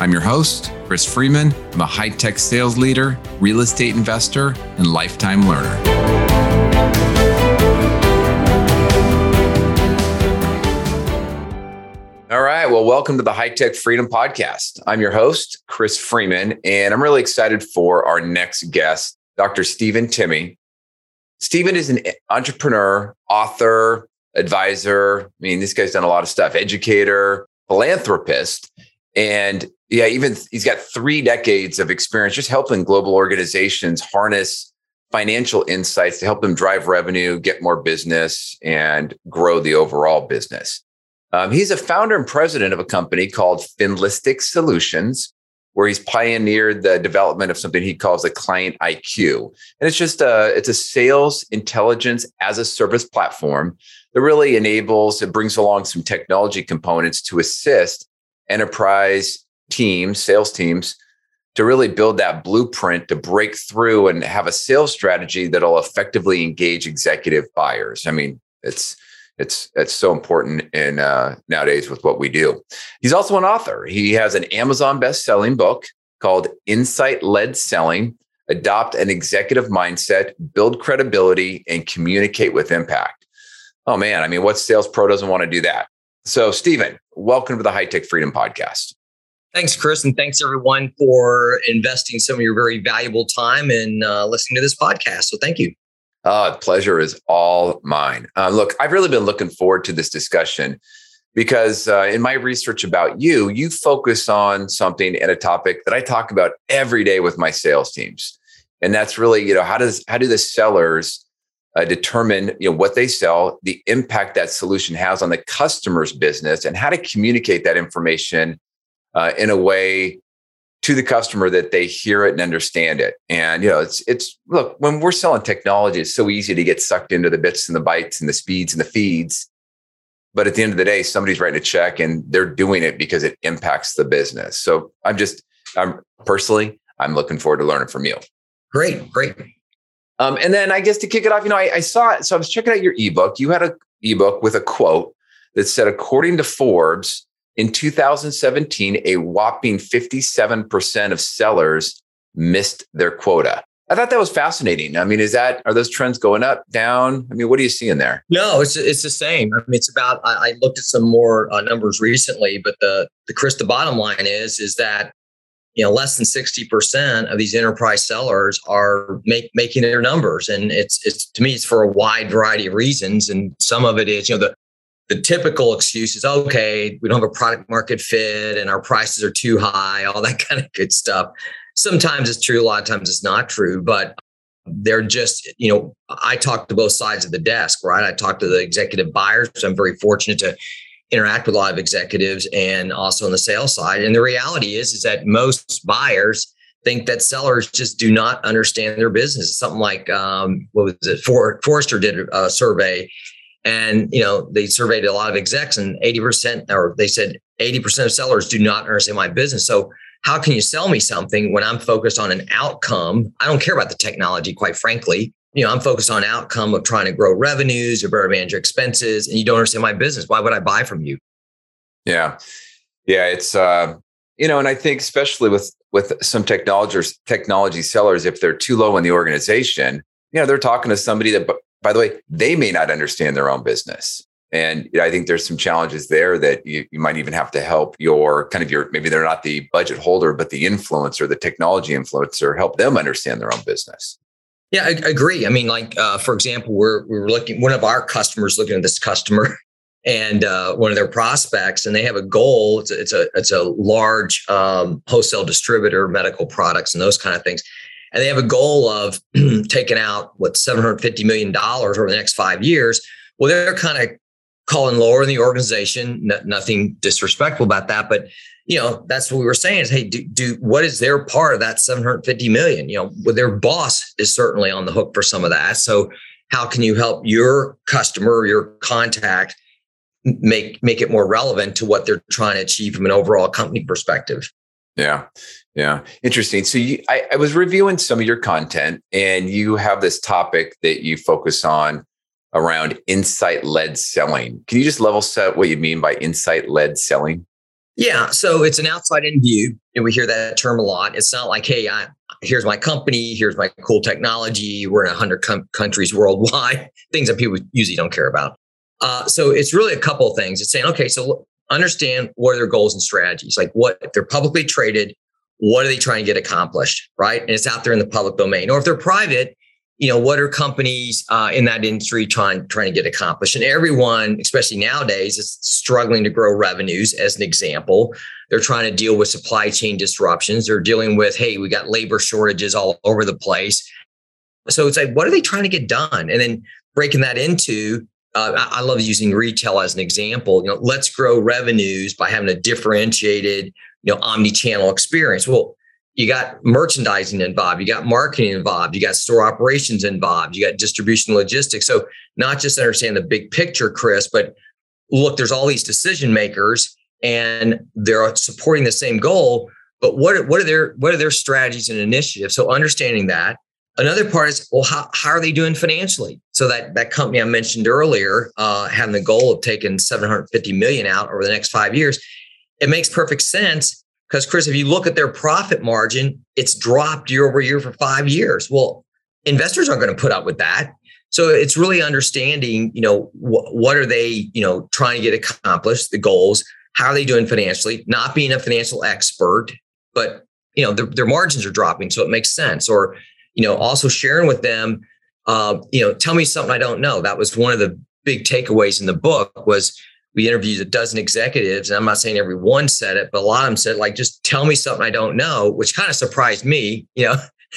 I'm your host, Chris Freeman. I'm a high tech sales leader, real estate investor, and lifetime learner. All right. Well, welcome to the High Tech Freedom Podcast. I'm your host, Chris Freeman, and I'm really excited for our next guest, Dr. Stephen Timme. Stephen is an entrepreneur, author, advisor. I mean, this guy's done a lot of stuff, educator, philanthropist. And yeah, even he's got three decades of experience just helping global organizations harness financial insights to help them drive revenue, get more business, and grow the overall business. Um, he's a founder and president of a company called FinListics Solutions, where he's pioneered the development of something he calls a client IQ, and it's just a it's a sales intelligence as a service platform that really enables it brings along some technology components to assist enterprise teams, sales teams, to really build that blueprint to break through and have a sales strategy that'll effectively engage executive buyers. I mean, it's it's it's so important in uh, nowadays with what we do. He's also an author. He has an Amazon best-selling book called Insight Led Selling: Adopt an Executive Mindset, Build Credibility, and Communicate with Impact. Oh man, I mean, what sales pro doesn't want to do that? So, Stephen, welcome to the High Tech Freedom Podcast. Thanks, Chris, and thanks everyone for investing some of your very valuable time in uh, listening to this podcast. So, thank you. Uh, pleasure is all mine. Uh, look, I've really been looking forward to this discussion because uh, in my research about you, you focus on something and a topic that I talk about every day with my sales teams, and that's really, you know, how does how do the sellers uh, determine you know what they sell, the impact that solution has on the customer's business, and how to communicate that information uh, in a way to the customer that they hear it and understand it. And you know, it's it's look when we're selling technology, it's so easy to get sucked into the bits and the bytes and the speeds and the feeds. But at the end of the day, somebody's writing a check and they're doing it because it impacts the business. So I'm just, I'm personally, I'm looking forward to learning from you. Great, great. Um, and then I guess to kick it off, you know, I, I saw it. So I was checking out your ebook. You had a ebook with a quote that said, according to Forbes, in 2017, a whopping 57% of sellers missed their quota. I thought that was fascinating. I mean, is that are those trends going up, down? I mean, what are you seeing there? No, it's it's the same. I mean, it's about. I, I looked at some more uh, numbers recently, but the the Chris, the bottom line is is that you know less than 60% of these enterprise sellers are make, making their numbers and it's it's to me it's for a wide variety of reasons and some of it is you know the the typical excuse is okay we don't have a product market fit and our prices are too high all that kind of good stuff sometimes it's true a lot of times it's not true but they're just you know i talk to both sides of the desk right i talk to the executive buyers so i'm very fortunate to interact with a lot of executives and also on the sales side. And the reality is, is that most buyers think that sellers just do not understand their business. Something like um, what was it? For, Forrester did a survey, and you know they surveyed a lot of execs, and eighty percent, or they said eighty percent of sellers do not understand my business. So how can you sell me something when I'm focused on an outcome? I don't care about the technology, quite frankly you know, I'm focused on outcome of trying to grow revenues or better manage your expenses, and you don't understand my business. Why would I buy from you? Yeah, yeah, it's uh, you know, and I think especially with with some technologies, technology sellers, if they're too low in the organization, you know, they're talking to somebody that, by the way, they may not understand their own business. And I think there's some challenges there that you, you might even have to help your kind of your maybe they're not the budget holder, but the influencer, the technology influencer, help them understand their own business. Yeah, I, agree. I mean, like uh, for example, we're we're looking one of our customers looking at this customer and uh, one of their prospects, and they have a goal. It's a it's a, it's a large um, wholesale distributor, medical products, and those kind of things. And they have a goal of taking out what seven hundred fifty million dollars over the next five years. Well, they're kind of calling lower in the organization. No, nothing disrespectful about that, but you know that's what we were saying is hey do, do what is their part of that 750 million you know their boss is certainly on the hook for some of that so how can you help your customer your contact make make it more relevant to what they're trying to achieve from an overall company perspective yeah yeah interesting so you, I, I was reviewing some of your content and you have this topic that you focus on around insight led selling can you just level set what you mean by insight led selling yeah, so it's an outside in view, and we hear that term a lot. It's not like, hey, I, here's my company, here's my cool technology. We're in a 100 com- countries worldwide, things that people usually don't care about. Uh, so it's really a couple things. It's saying, okay, so understand what are their goals and strategies. Like, what if they're publicly traded, what are they trying to get accomplished, right? And it's out there in the public domain. Or if they're private, you know what are companies uh, in that industry trying trying to get accomplished and everyone especially nowadays is struggling to grow revenues as an example they're trying to deal with supply chain disruptions they're dealing with hey we got labor shortages all over the place so it's like what are they trying to get done and then breaking that into uh, I, love using retail as an example you know let's grow revenues by having a differentiated you know omni-channel experience well you got merchandising involved, you got marketing involved, you got store operations involved, you got distribution logistics. So not just understand the big picture, Chris, but look, there's all these decision makers and they're supporting the same goal. But what what are their what are their strategies and initiatives? So understanding that. Another part is well, how, how are they doing financially? So that that company I mentioned earlier, uh, having the goal of taking 750 million out over the next five years, it makes perfect sense because Chris, if you look at their profit margin, it's dropped year over year for five years. Well, investors aren't going to put up with that. So it's really understanding, you know, wh- what are they, you know, trying to get accomplished, the goals, how are they doing financially, not being a financial expert, but you know, their, their margins are dropping. So it makes sense. Or, you know, also sharing with them, uh, you know, tell me something I don't know. That was one of the big takeaways in the book was we interviewed a dozen executives, and I'm not saying every one said it, but a lot of them said, like, just tell me something I don't know, which kind of surprised me, you know,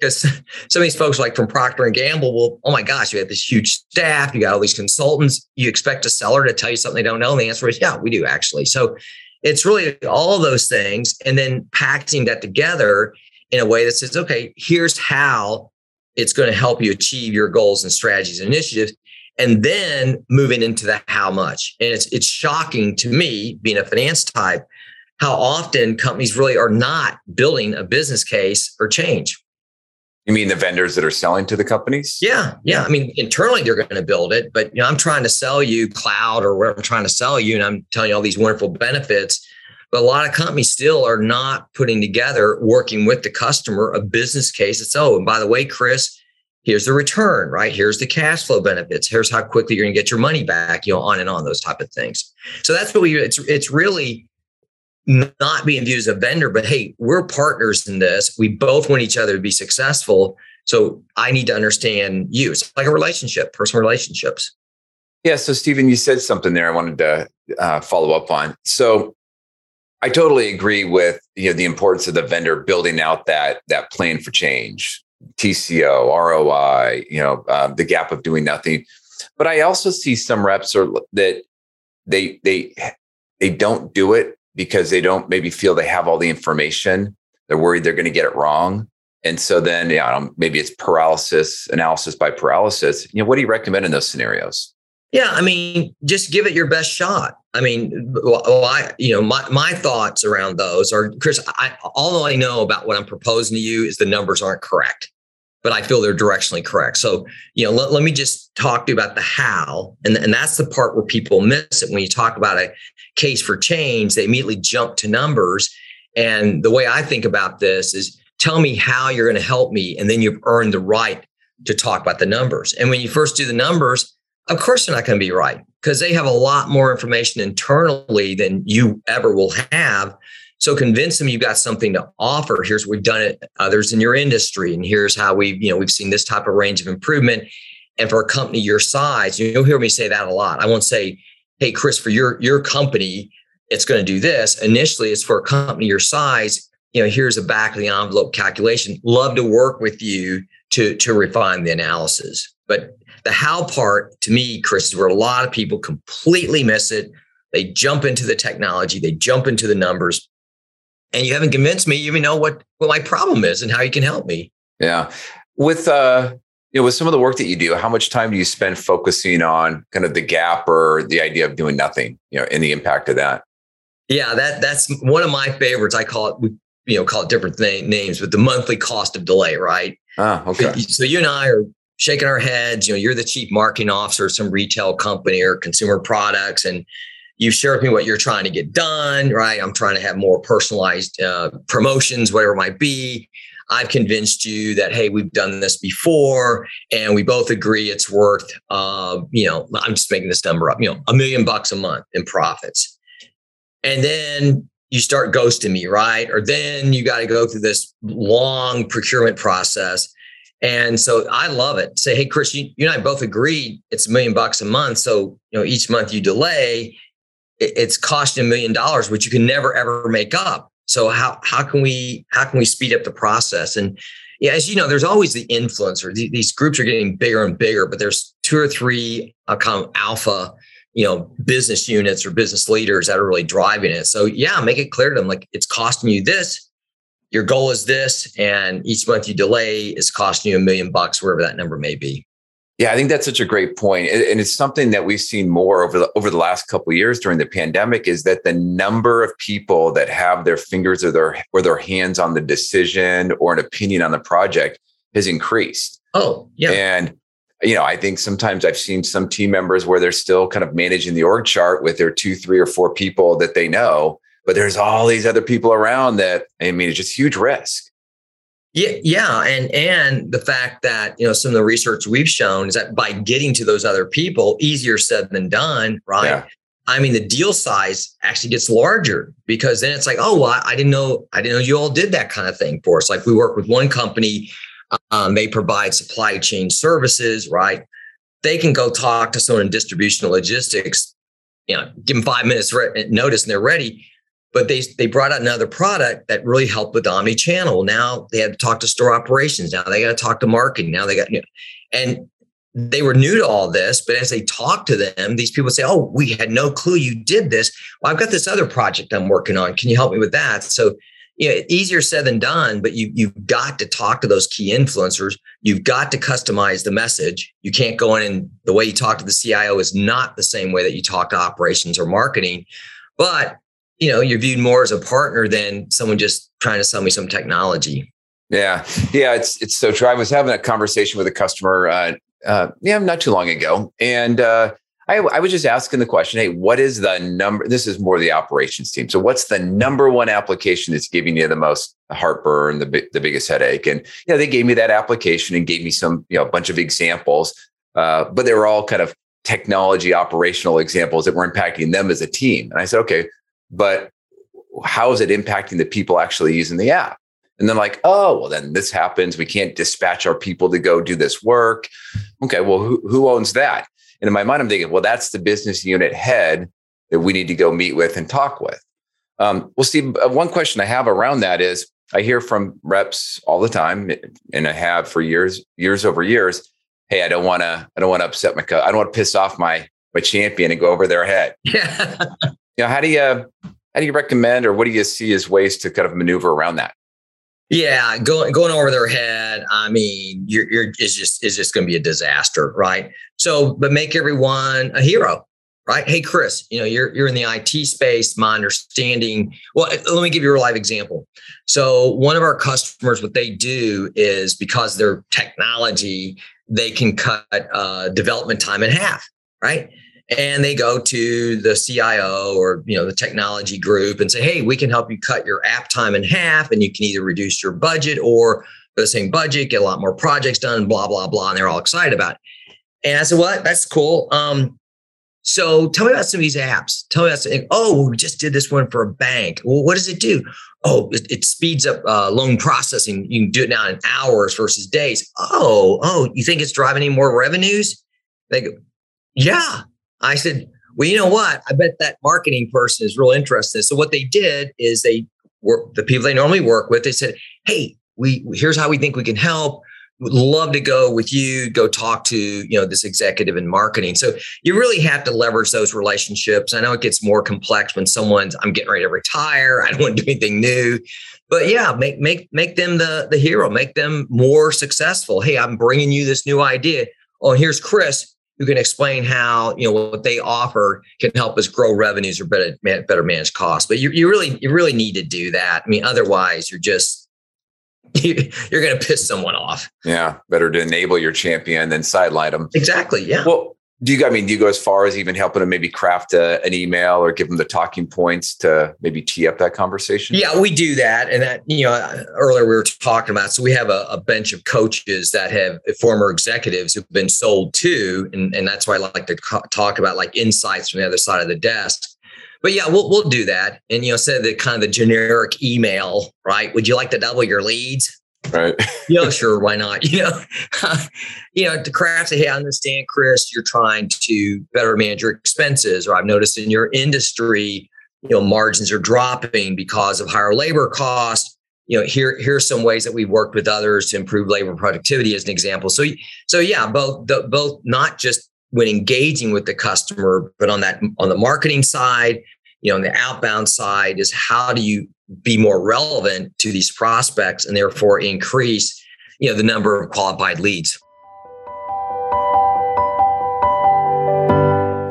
because some of these folks like from Procter and Gamble, well, oh my gosh, you have this huge staff, you got all these consultants, you expect a seller to tell you something they don't know. And the answer is, yeah, we do actually. So it's really all those things, and then packaging that together in a way that says, okay, here's how it's going to help you achieve your goals and strategies and initiatives and then moving into the how much. And it's it's shocking to me, being a finance type, how often companies really are not building a business case or change. You mean the vendors that are selling to the companies? Yeah, yeah. I mean, internally they're going to build it, but you know, I'm trying to sell you cloud or whatever I'm trying to sell you, and I'm telling you all these wonderful benefits. But a lot of companies still are not putting together, working with the customer, a business case. It's oh, and by the way, Chris, here's the return, right? Here's the cash flow benefits. Here's how quickly you're going to get your money back, you know, on and on those type of things. So that's what we, it's, it's really not being viewed as a vendor, but hey, we're partners in this. We both want each other to be successful. So I need to understand you. It's like a relationship, personal relationships. Yeah. So Stephen, you said something there I wanted to uh, follow up on. So I totally agree with you know the importance of the vendor building out that that plan for change. TCO, ROI, you know, um, the gap of doing nothing. But I also see some reps are that they they they don't do it because they don't maybe feel they have all the information. They're worried they're going to get it wrong. And so then, yeah, maybe it's paralysis, analysis by paralysis. You know, what do you recommend in those scenarios? Yeah, I mean, just give it your best shot. I mean, well, I, you know, my, my thoughts around those are, Chris, I, all I know about what I'm proposing to you is the numbers aren't correct, but I feel they're directionally correct. So, you know, let, let me just talk to you about the how. And, and that's the part where people miss it. When you talk about a case for change, they immediately jump to numbers. And the way I think about this is tell me how you're going to help me. And then you've earned the right to talk about the numbers. And when you first do the numbers, of course they're not going to be right because they have a lot more information internally than you ever will have. So convince them you've got something to offer. Here's we've done it others in your industry, and here's how we've you know we've seen this type of range of improvement. And for a company your size, you'll hear me say that a lot. I won't say, "Hey, Chris, for your your company, it's going to do this." Initially, it's for a company your size. You know, here's a back of the envelope calculation. Love to work with you to to refine the analysis. But The how part to me, Chris, is where a lot of people completely miss it. They jump into the technology, they jump into the numbers, and you haven't convinced me you even know what, what my problem is and how you can help me. Yeah. With uh you know, with some of the work that you do, how much time do you spend focusing on kind of the gap or the idea of doing nothing, you know, and the impact of that? Yeah, that that's one of my favorites. I call it, we, you know, call it different th- names, but the monthly cost of delay, right? Ah, okay. So you and I are shaking our heads. You know, you're the chief marketing officer of some retail company or consumer products, and you share with me what you're trying to get done, right? I'm trying to have more personalized uh, promotions, whatever it might be. I've convinced you that, hey, we've done this before, and we both agree it's worth, uh, you know, I'm just making this number up, you know, a million bucks a month in profits. And then you start ghosting me, right? Or then you got to go through this long procurement process. And so I love it. Say, hey, Chris, you, you and I both agreed it's a million bucks a month. So, you know, each month you delay, it, it's costing a million dollars, which you can never ever make up. So how how can we how can we speed up the process? And yeah, as you know, there's always the influencer. These groups are getting bigger and bigger, but there's two or three uh, kind of alpha, you know, business units or business leaders that are really driving it. So yeah, make it clear to them like it's costing you this. Your goal is this, and each month you delay is costing you a million bucks, wherever that number may be. Yeah, I think that's such a great point, and it's something that we've seen more over the over the last couple of years during the pandemic. Is that the number of people that have their fingers or their or their hands on the decision or an opinion on the project has increased. Oh, yeah, and you know, I think sometimes I've seen some team members where they're still kind of managing the org chart with their two, three, or four people that they know, but there's all these other people around that. I mean, it's just huge risk. Yeah, yeah, and and the fact that you know some of the research we've shown is that by getting to those other people, easier said than done, right? Yeah. I mean, the deal size actually gets larger because then it's like, oh, well, I didn't know, I didn't know you all did that kind of thing for us. Like we work with one company, um, they provide supply chain services, right? They can go talk to someone in distribution logistics, you know, give them five minutes re- notice and they're ready but they they brought out another product that really helped with omni-channel. Now they had to talk to store operations. Now they got to talk to marketing. Now they got you know, and they were new to all this, but as they talk to them, these people say, "Oh, we had no clue you did this. Well, I've got this other project I'm working on. Can you help me with that?" So, you know, easier said than done, but you you've got to talk to those key influencers. You've got to customize the message. You can't go in and the way you talk to the CIO is not the same way that you talk to operations or marketing. But you know, you're viewed more as a partner than someone just trying to sell me some technology. Yeah, yeah, it's it's so true. I was having a conversation with a customer, uh, uh, yeah, not too long ago, and uh, I, I was just asking the question, hey, what is the number? This is more the operations team. So, what's the number one application that's giving you the most heartburn, the the biggest headache? And yeah, they gave me that application and gave me some, you know, a bunch of examples, uh, but they were all kind of technology operational examples that were impacting them as a team. And I said, okay, but how is it impacting the people actually using the app? And then like, oh, well, then this happens. We can't dispatch our people to go do this work. Okay, well, who, who owns that? And in my mind, I'm thinking, well, that's the business unit head that we need to go meet with and talk with. Um, well, Steve, uh, one question I have around that is I hear from reps all the time, and I have for years, years over years. Hey, I don't want to, I don't want to upset my, I don't want to piss off my my champion and go over their head. Yeah you know, how do you how do you recommend or what do you see as ways to kind of maneuver around that? Yeah, going going over their head. I mean, you're, you're is just is just going to be a disaster, right? So, but make everyone a hero, right? Hey, Chris, you know you're you're in the IT space. My understanding. Well, let me give you a live example. So, one of our customers, what they do is because their technology, they can cut uh, development time in half, right? And they go to the CIO or you know the technology group and say, "Hey, we can help you cut your app time in half, and you can either reduce your budget or the same budget get a lot more projects done." Blah blah blah, and they're all excited about it. And I said, "What? That's cool." Um, so tell me about some of these apps. Tell me about something. Oh, we just did this one for a bank. Well, what does it do? Oh, it, it speeds up uh, loan processing. You can do it now in hours versus days. Oh, oh, you think it's driving any more revenues? They go, yeah. I said, well, you know what? I bet that marketing person is real interested. So what they did is they work the people they normally work with. They said, hey, we here's how we think we can help. would love to go with you, go talk to, you know, this executive in marketing. So you really have to leverage those relationships. I know it gets more complex when someone's, I'm getting ready to retire. I don't want to do anything new. But yeah, make make make them the the hero, make them more successful. Hey, I'm bringing you this new idea. Oh, here's Chris who can explain how you know what they offer can help us grow revenues or better better manage costs. But you you really you really need to do that. I mean, otherwise you're just you're going to piss someone off. Yeah, better to enable your champion than sideline them. Exactly. Yeah. Well, do you? I mean, do you go as far as even helping them maybe craft a, an email or give them the talking points to maybe tee up that conversation? Yeah, we do that, and that you know earlier we were talking about. So we have a, a bench of coaches that have former executives who've been sold to, and and that's why I like to talk about like insights from the other side of the desk but yeah, we'll we'll do that. And you know, say the kind of the generic email, right? Would you like to double your leads? Right. yeah, sure. Why not? You know, you know, to craft say, hey, I understand, Chris, you're trying to better manage your expenses, or I've noticed in your industry, you know, margins are dropping because of higher labor costs. You know, here here's some ways that we've worked with others to improve labor productivity, as an example. So, so yeah, both the, both not just when engaging with the customer, but on that on the marketing side, you know, on the outbound side is how do you be more relevant to these prospects and therefore increase, you know, the number of qualified leads.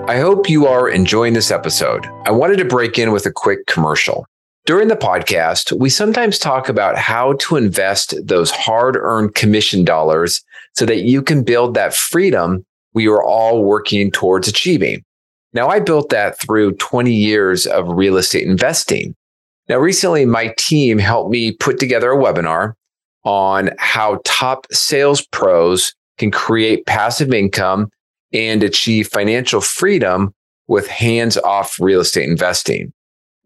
I hope you are enjoying this episode. I wanted to break in with a quick commercial. During the podcast, we sometimes talk about how to invest those hard earned commission dollars so that you can build that freedom we are all working towards achieving. Now, I built that through 20 years of real estate investing. Now, recently, my team helped me put together a webinar on how top sales pros can create passive income and achieve financial freedom with hands off real estate investing.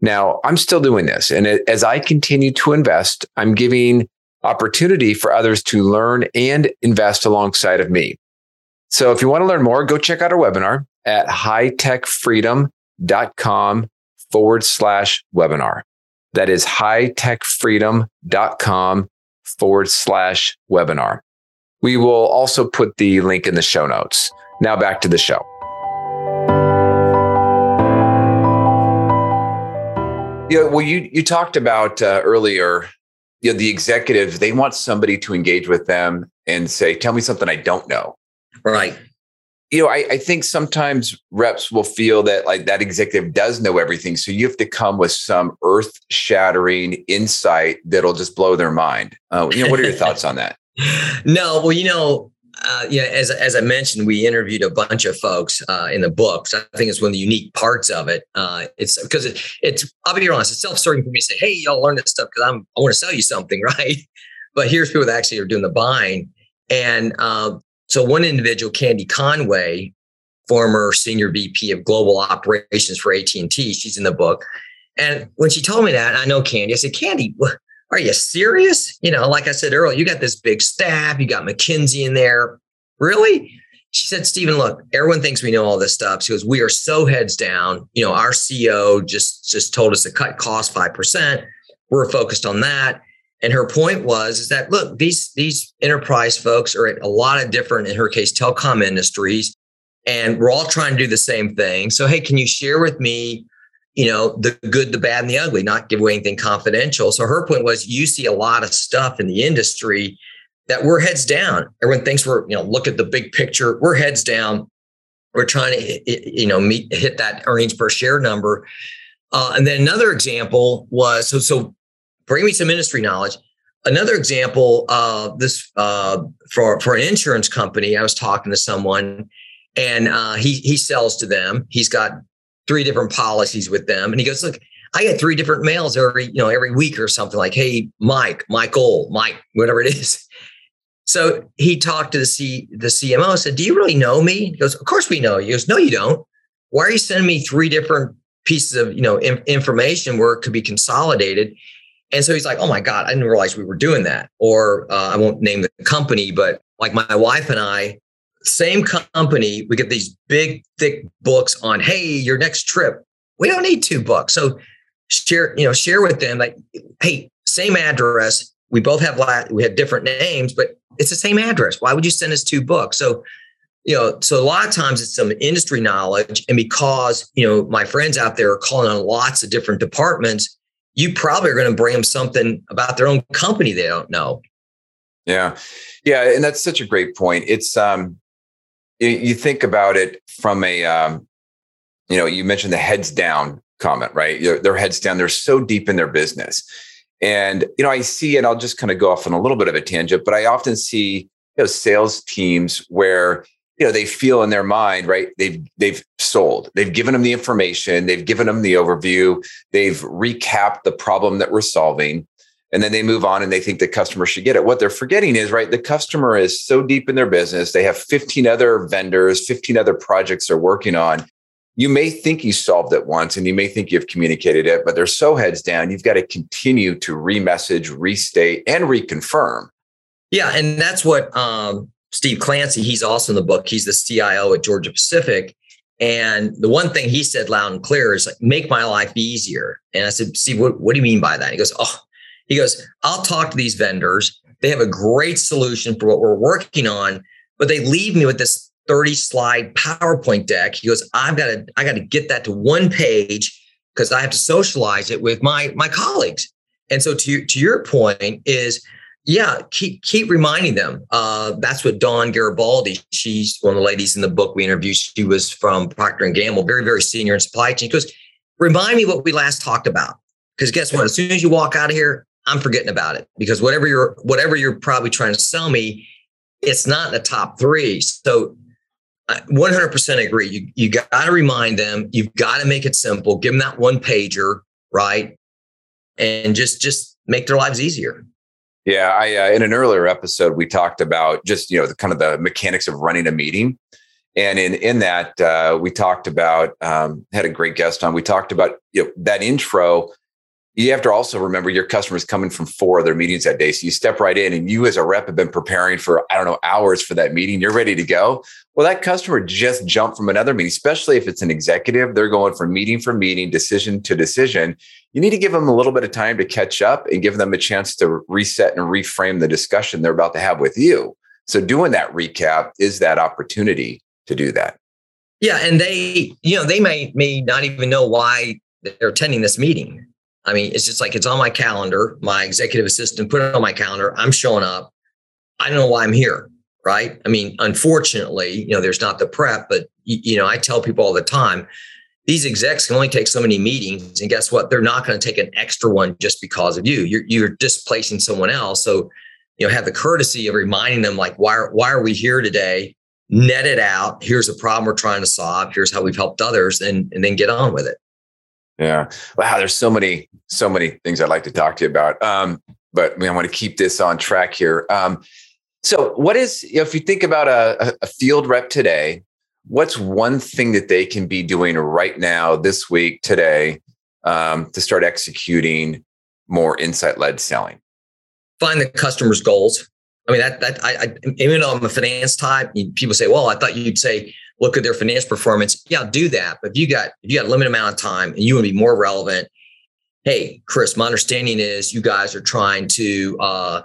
Now, I'm still doing this. And as I continue to invest, I'm giving opportunity for others to learn and invest alongside of me. So if you want to learn more, go check out our webinar at hightechfreedom.com forward slash webinar. That is hightechfreedom.com forward slash webinar. We will also put the link in the show notes. Now back to the show. Yeah, well, you you talked about uh, earlier. You know, the executive they want somebody to engage with them and say, "Tell me something I don't know." Right. You know, I, I think sometimes reps will feel that like that executive does know everything. So you have to come with some earth shattering insight that'll just blow their mind. Uh, you know, what are your thoughts on that? No, well, you know, uh, yeah, as as I mentioned, we interviewed a bunch of folks uh, in the books. I think it's one of the unique parts of it. Uh, it's because it, it's I'll be honest, it's self-serving for me to say, "Hey, y'all learn this stuff because I'm I want to sell you something, right?" But here's people that actually are doing the buying, and uh, so one individual, Candy Conway, former senior VP of global operations for AT&T, she's in the book. And when she told me that, I know Candy, I said, Candy, are you serious? You know, like I said earlier, you got this big staff, you got McKinsey in there. Really? She said, Stephen, look, everyone thinks we know all this stuff. She goes, we are so heads down. You know, our CEO just, just told us to cut costs 5%. We're focused on that. And her point was is that look, these these enterprise folks are at a lot of different, in her case, telecom industries, and we're all trying to do the same thing. So, hey, can you share with me, you know, the good, the bad, and the ugly, not give away anything confidential? So her point was you see a lot of stuff in the industry that we're heads down. Everyone thinks we're, you know, look at the big picture. We're heads down. We're trying to, you know, meet hit that earnings per share number. Uh, and then another example was so so bring me some industry knowledge. Another example, uh, this uh, for for an insurance company, I was talking to someone, and uh, he he sells to them. He's got three different policies with them, and he goes, "Look, I get three different mails every you know every week or something like, hey, Mike, Michael, Mike, whatever it is." So he talked to the C the CMO, said, "Do you really know me?" He goes, "Of course we know." He goes, "No, you don't. Why are you sending me three different pieces of you know information where it could be consolidated?" And so he's like, oh my God, I didn't realize we were doing that. Or uh, I won't name the company, but like my wife and I, same company, we get these big, thick books on, hey, your next trip. We don't need two books. So share, you know, share with them like, hey, same address. We both have we have different names, but It's the same address. Why would you send us two books? So, you know, so a lot of times it's some industry knowledge. And because, you know, my friends out there are calling on lots of different departments, you probably are going to bring them something about their own company they don't know. Yeah. Yeah. And that's such a great point. It's, um, you think about it from a, um, you know, you mentioned the heads down comment, right? Their heads down. They're so deep in their business. And, you know, I see, and I'll just kind of go off on a little bit of a tangent, but I often see, you know, sales teams where, you know, they feel in their mind, right? They've, they've sold, they've given them the information, they've given them the overview, they've recapped the problem that we're solving. And then they move on and they think the customer should get it. What they're forgetting is, right, the customer is so deep in their business. They have 15 other vendors, 15 other projects they're working on you may think you solved it once and you may think you've communicated it, but they're so heads down, you've got to continue to remessage, restate, and reconfirm. Yeah. And that's what um, Steve Clancy, he's also in the book. He's the CIO at Georgia Pacific. And the one thing he said loud and clear is like, make my life easier. And I said, Steve, what, what do you mean by that? He goes, Oh, he goes, I'll talk to these vendors. They have a great solution for what we're working on, but they leave me with this 30 slide PowerPoint deck. He goes, I've got to, I got to get that to one page because I have to socialize it with my my colleagues. And so to to your point is, yeah, keep keep reminding them. Uh, that's what Dawn Garibaldi. She's one of the ladies in the book we interviewed. She was from Procter and Gamble, very very senior in supply chain. She goes, remind me what we last talked about. Because guess what? As soon as you walk out of here, I'm forgetting about it. Because whatever you're whatever you're probably trying to sell me, it's not in the top three. So 100% agree. You, you got to remind them, you've got to make it simple, give them that one pager, right? And just, just make their lives easier. Yeah. I, uh, in an earlier episode, we talked about just, you know, the kind of the mechanics of running a meeting. And in, in that, uh, we talked about, um, had a great guest on, we talked about you know, that intro you have to also remember your customers coming from four other meetings that day. So you step right in and you as a rep have been preparing for, I don't know, hours for that meeting. You're ready to go. Well, that customer just jumped from another meeting, especially if it's an executive. They're going from meeting for meeting, decision to decision. You need to give them a little bit of time to catch up and give them a chance to reset and reframe the discussion they're about to have with you. So doing that recap is that opportunity to do that. Yeah. And they, you know, they may, may not even know why they're attending this meeting I mean, it's just like it's on my calendar. My executive assistant put it on my calendar. I'm showing up. I don't know why I'm here. Right. I mean, unfortunately, you know, there's not the prep, but you know, I tell people all the time, these execs can only take so many meetings. And guess what? They're not going to take an extra one just because of you. You're you're displacing someone else. So, you know, have the courtesy of reminding them like, why are why are we here today? Net it out. Here's the problem we're trying to solve. Here's how we've helped others, and, and then get on with it. Yeah. Wow. There's so many, so many things I'd like to talk to you about. Um, but I, mean, I want to keep this on track here. Um, so, what is, if you think about a, a field rep today, what's one thing that they can be doing right now, this week, today, um, to start executing more insight led selling? Find the customer's goals. I mean, that, that, I, I, even though I'm a finance type, people say, well, I thought you'd say, look at their financial performance. Yeah, do that. But if you got if you got a limited amount of time and you want to be more relevant, hey, Chris, my understanding is you guys are trying to uh,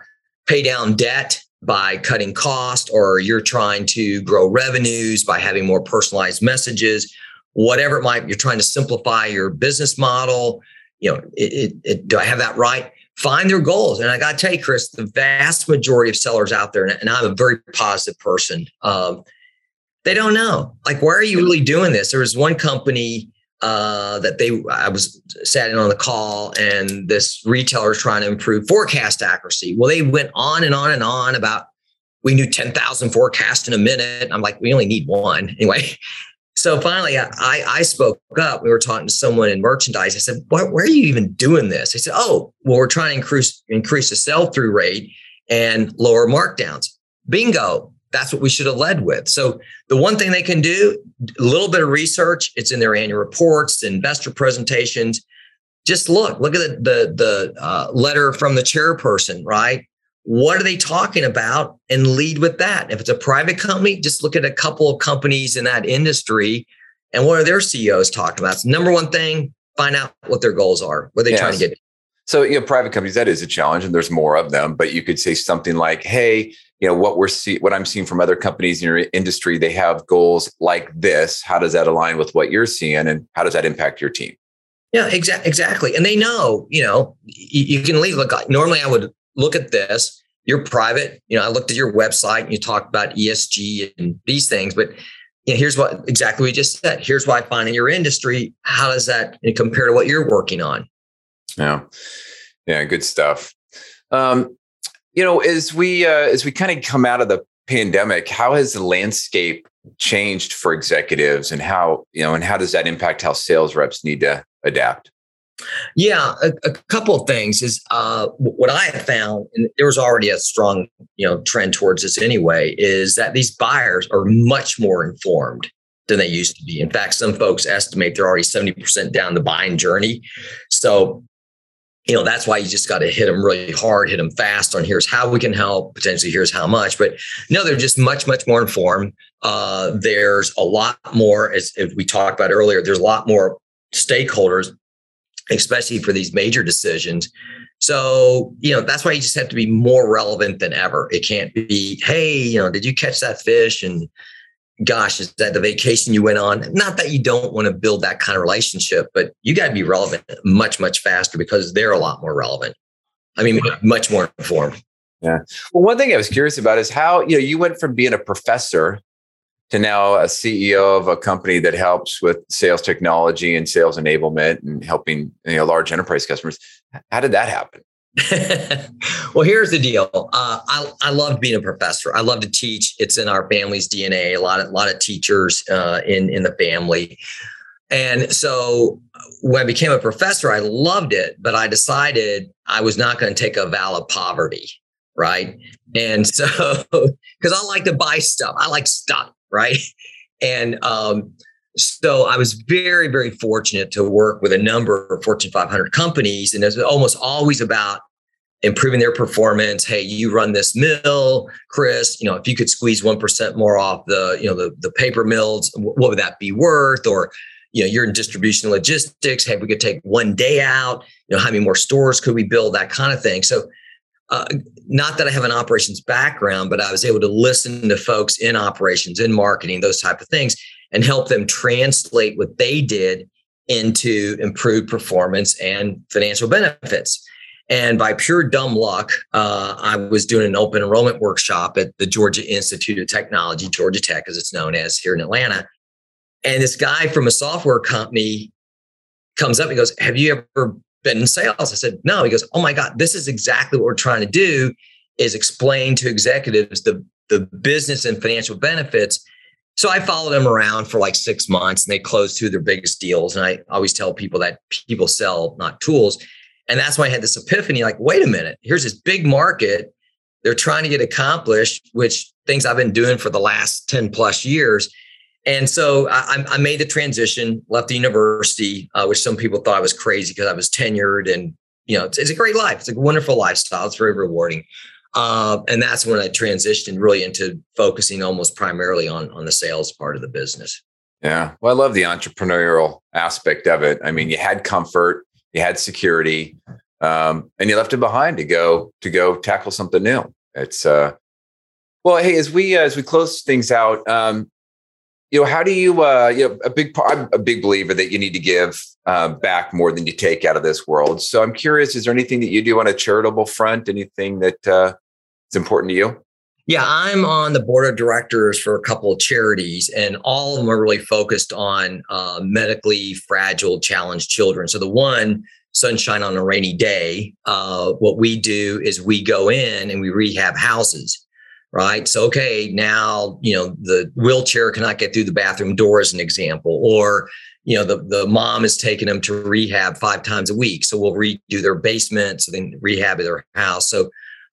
pay down debt by cutting cost, or you're trying to grow revenues by having more personalized messages, whatever it might. You're trying to simplify your business model. You know, it, it, it, do I have that right? Find their goals, and I got to tell you, Chris, the vast majority of sellers out there, and I'm a very positive person. Um, they don't know. Like, why are you really doing this? There was one company uh, that they I was sat in on the call, and this retailer is trying to improve forecast accuracy. Well, they went on and on and on about we knew ten thousand forecasts in a minute. I'm like, we only need one anyway. So finally, I, I spoke up. We were talking to someone in merchandise. I said, why, "Where are you even doing this?" They said, "Oh, well, we're trying to increase increase the sell through rate and lower markdowns." Bingo! That's what we should have led with. So the one thing they can do, a little bit of research. It's in their annual reports, investor presentations. Just look, look at the the, the uh, letter from the chairperson, right? What are they talking about, and lead with that. If it's a private company, just look at a couple of companies in that industry, and what are their CEOs talking about? It's number one thing. Find out what their goals are. What are they yes. trying to get? So, you know, private companies, that is a challenge and there's more of them, but you could say something like, hey, you know what we're see what I'm seeing from other companies in your industry. They have goals like this. How does that align with what you're seeing, and how does that impact your team? Yeah, exactly. Exactly. And they know, you know, you, you can leave. Look, normally I would look at this. You're private. You know, I looked at your website and you talked about ESG and these things, but you know, here's what exactly we just said. Here's why I find in your industry. How does that compare to what you're working on? Yeah, yeah, good stuff. Um, you know, as we uh, as we kind of come out of the pandemic, how has the landscape changed for executives, and how you know, and how does that impact how sales reps need to adapt? Yeah, a, a couple of things is uh, what I have found, and there was already a strong you know trend towards this anyway, is that these buyers are much more informed than they used to be. In fact, some folks estimate they're already seventy percent down the buying journey. So you know that's why you just got to hit them really hard hit them fast on here's how we can help potentially here's how much but no they're just much much more informed. Uh, there's a lot more as, as we talked about earlier there's a lot more stakeholders especially for these major decisions. So you know that's why you just have to be more relevant than ever. It can't be hey you know did you catch that fish? And gosh, is that the vacation you went on? Not that you don't want to build that kind of relationship, but you got to be relevant much, much faster because they're a lot more relevant. I mean, much more informed. Yeah. Well, one thing I was curious about is how, you know, you went from being a professor to now a CEO of a company that helps with sales technology and sales enablement and helping you know, large enterprise customers. How did that happen? well, here's the deal. Uh, I I love being a professor. I love to teach. It's in our family's DNA. A lot of lot of teachers uh, in in the family, and so when I became a professor, I loved it. But I decided I was not going to take a vow of poverty, right? And so because I like to buy stuff, I like stuff, right? And um, so I was very, very fortunate to work with a number of Fortune 500 companies, and it was almost always about improving their performance. Hey, you run this mill, Chris. You know, if you could squeeze one percent more off the, you know, the the paper mills, what would that be worth? Or, you know, you're in distribution logistics. Hey, we could take one day out. You know, how many more stores could we build? That kind of thing. So. Uh, not that I have an operations background, but I was able to listen to folks in operations, in marketing, those type of things, and help them translate what they did into improved performance and financial benefits. And by pure dumb luck, uh, I was doing an open enrollment workshop at the Georgia Institute of Technology, Georgia Tech, as it's known as here in Atlanta. And this guy from a software company comes up and goes, Have you ever been in sales? I said, No. He goes, Oh my God, this is exactly what we're trying to do is explain to executives the, the business and financial benefits so I followed them around for like six months and they closed two of their biggest deals. And I always tell people that people sell, not tools. And that's why I had this epiphany like, wait a minute, here's this big market they're trying to get accomplished, which things I've been doing for the last 10 plus years. And so I, I made the transition, left the university, uh, which some people thought I was crazy because I was tenured and, you know, it's, it's a great life. It's a wonderful lifestyle. It's very rewarding. Uh, and that's when I transitioned really into focusing almost primarily on on the sales part of the business. Yeah, well, I love the entrepreneurial aspect of it. I mean, you had comfort, you had security, um, and you left it behind to go to go tackle something new. It's uh, well, hey, as we uh, as we close things out, um, you know, how do you uh, you know a big part? I'm a big believer that you need to give uh, back more than you take out of this world. So I'm curious, is there anything that you do on a charitable front? Anything that uh, is important to you? Yeah, I'm on the board of directors for a couple of charities, and all of them are really focused on uh, medically fragile, challenged children. So the one, Sunshine on a Rainy Day, uh, what we do is we go in and we rehab houses right? So, okay, now, you know, the wheelchair cannot get through the bathroom door as an example, or, you know, the, the mom is taking them to rehab five times a week. So we'll redo their basement, so then rehab their house. So,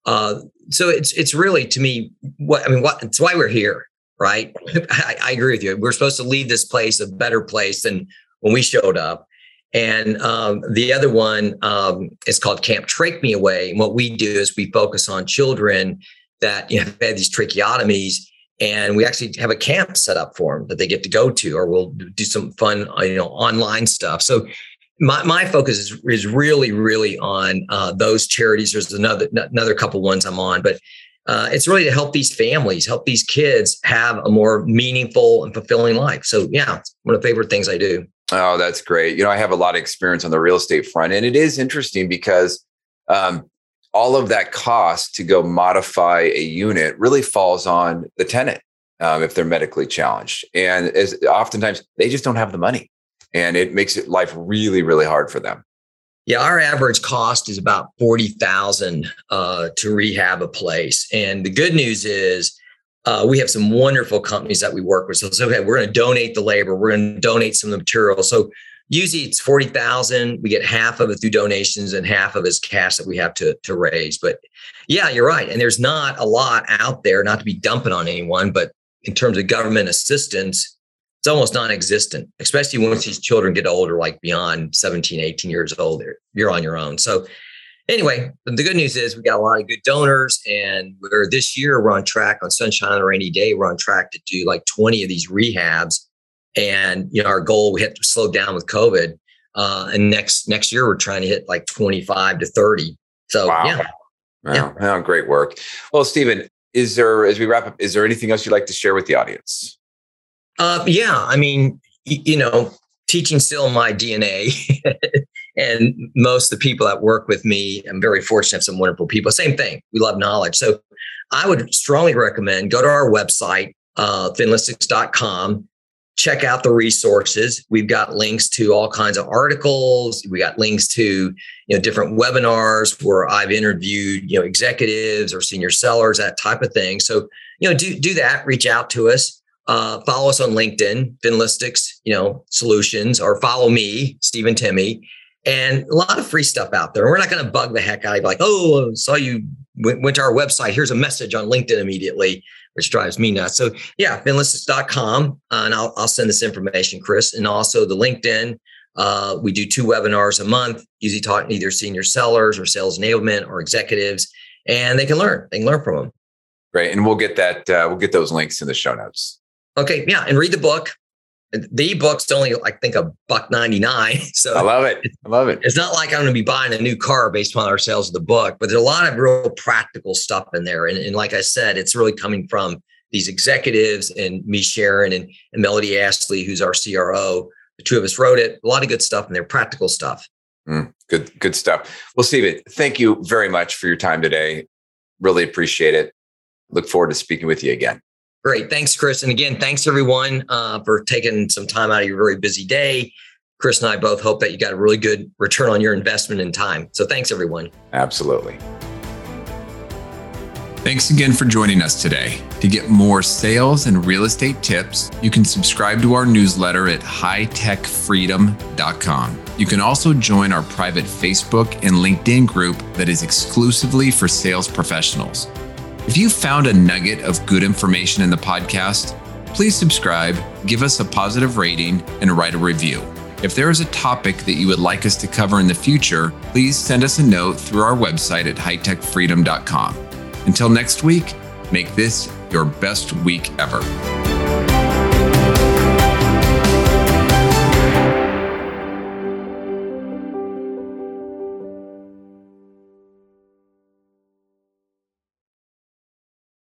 uh, so it's, it's really to me, what, I mean, what, it's why we're here, right? I, I agree with you. We're supposed to leave this place a better place than when we showed up. And um, the other one um, is called Camp Trach Me Away. And what we do is we focus on children that you know have had these tracheotomies and we actually have a camp set up for them that they get to go to or we'll do some fun uh, you know online stuff so my, my focus is, is really really on uh, those charities there's another another couple ones i'm on but uh, it's really to help these families, help these kids have a more meaningful and fulfilling life. So, yeah, one of the favorite things I do. Oh, that's great. You know, I have a lot of experience on the real estate front, and it is interesting because um, all of that cost to go modify a unit really falls on the tenant um, if they're medically challenged, and as oftentimes they just don't have the money, and it makes it life really, really hard for them. Yeah, our average cost is about forty thousand uh, to rehab a place, and the good news is uh, we have some wonderful companies that we work with. So, so okay, we're going to donate the labor, we're going to donate some of the material. So usually it's forty thousand. We get half of it through donations, and half of it is cash that we have to to raise. But yeah, you're right, and there's not a lot out there. Not to be dumping on anyone, but in terms of government assistance, it's almost non-existent especially once these children get older like beyond 17 18 years old you're on your own so anyway the good news is we got a lot of good donors and we're this year we're on track on sunshine on a rainy day we're on track to do like 20 of these rehabs and you know our goal we had to slow down with covid uh, and next next year we're trying to hit like 25 to 30 so wow. yeah Wow. Yeah. Wow, great work. Well, Stephen, is there, as we wrap up, is there anything else you'd like to share with the audience? Uh, yeah, I mean, you know, teaching still my DNA, and most of the people that work with me, I'm very fortunate have some wonderful people. Same thing, we love knowledge. So I would strongly recommend go to our website, uh, finlistics.com, check out the resources. We've got links to all kinds of articles. We got links to you know different webinars where I've interviewed you know executives or senior sellers, that type of thing. So you know do do that. Reach out to us. Uh, follow us on LinkedIn, Finlistics, you know, solutions, or follow me, Stephen Timme, and a lot of free stuff out there. We're not going to bug the heck out of you, like, oh, saw you went, went, to our website. Here's a message on LinkedIn immediately, which drives me nuts. So yeah, finlistics.com, uh, and I'll, I'll send this information, Chris, and also the LinkedIn. Uh, we do two webinars a month, usually talking either senior sellers or sales enablement or executives, and they can learn. They can learn from them. Great, and we'll get that. Uh, we'll get those links in the show notes. Okay, yeah, and read the book. The book's only, I think, a buck ninety nine. So I love it. I love it. It's not like I'm going to be buying a new car based on our sales of the book, but there's a lot of real practical stuff in there. And, and like I said, it's really coming from these executives and me, Sharon, and, and Melody Ashley, who's our CRO. The two of us wrote it. A lot of good stuff in there, practical stuff. Mm, good, good stuff. Well, Stephen, thank you very much for your time today. Really appreciate it. Look forward to speaking with you again. Great. Thanks, Chris. And again, thanks everyone uh, for taking some time out of your very busy day. Chris and I both hope that you got a really good return on your investment in time. So thanks, everyone. Absolutely. Thanks again for joining us today. To get more sales and real estate tips, you can subscribe to our newsletter at hightechfreedom.com. You can also join our private Facebook and LinkedIn group that is exclusively for sales professionals. If you found a nugget of good information in the podcast, please subscribe, give us a positive rating, and write a review. If there is a topic that you would like us to cover in the future, please send us a note through our website at hightechfreedom.com. Until next week, make this your best week ever.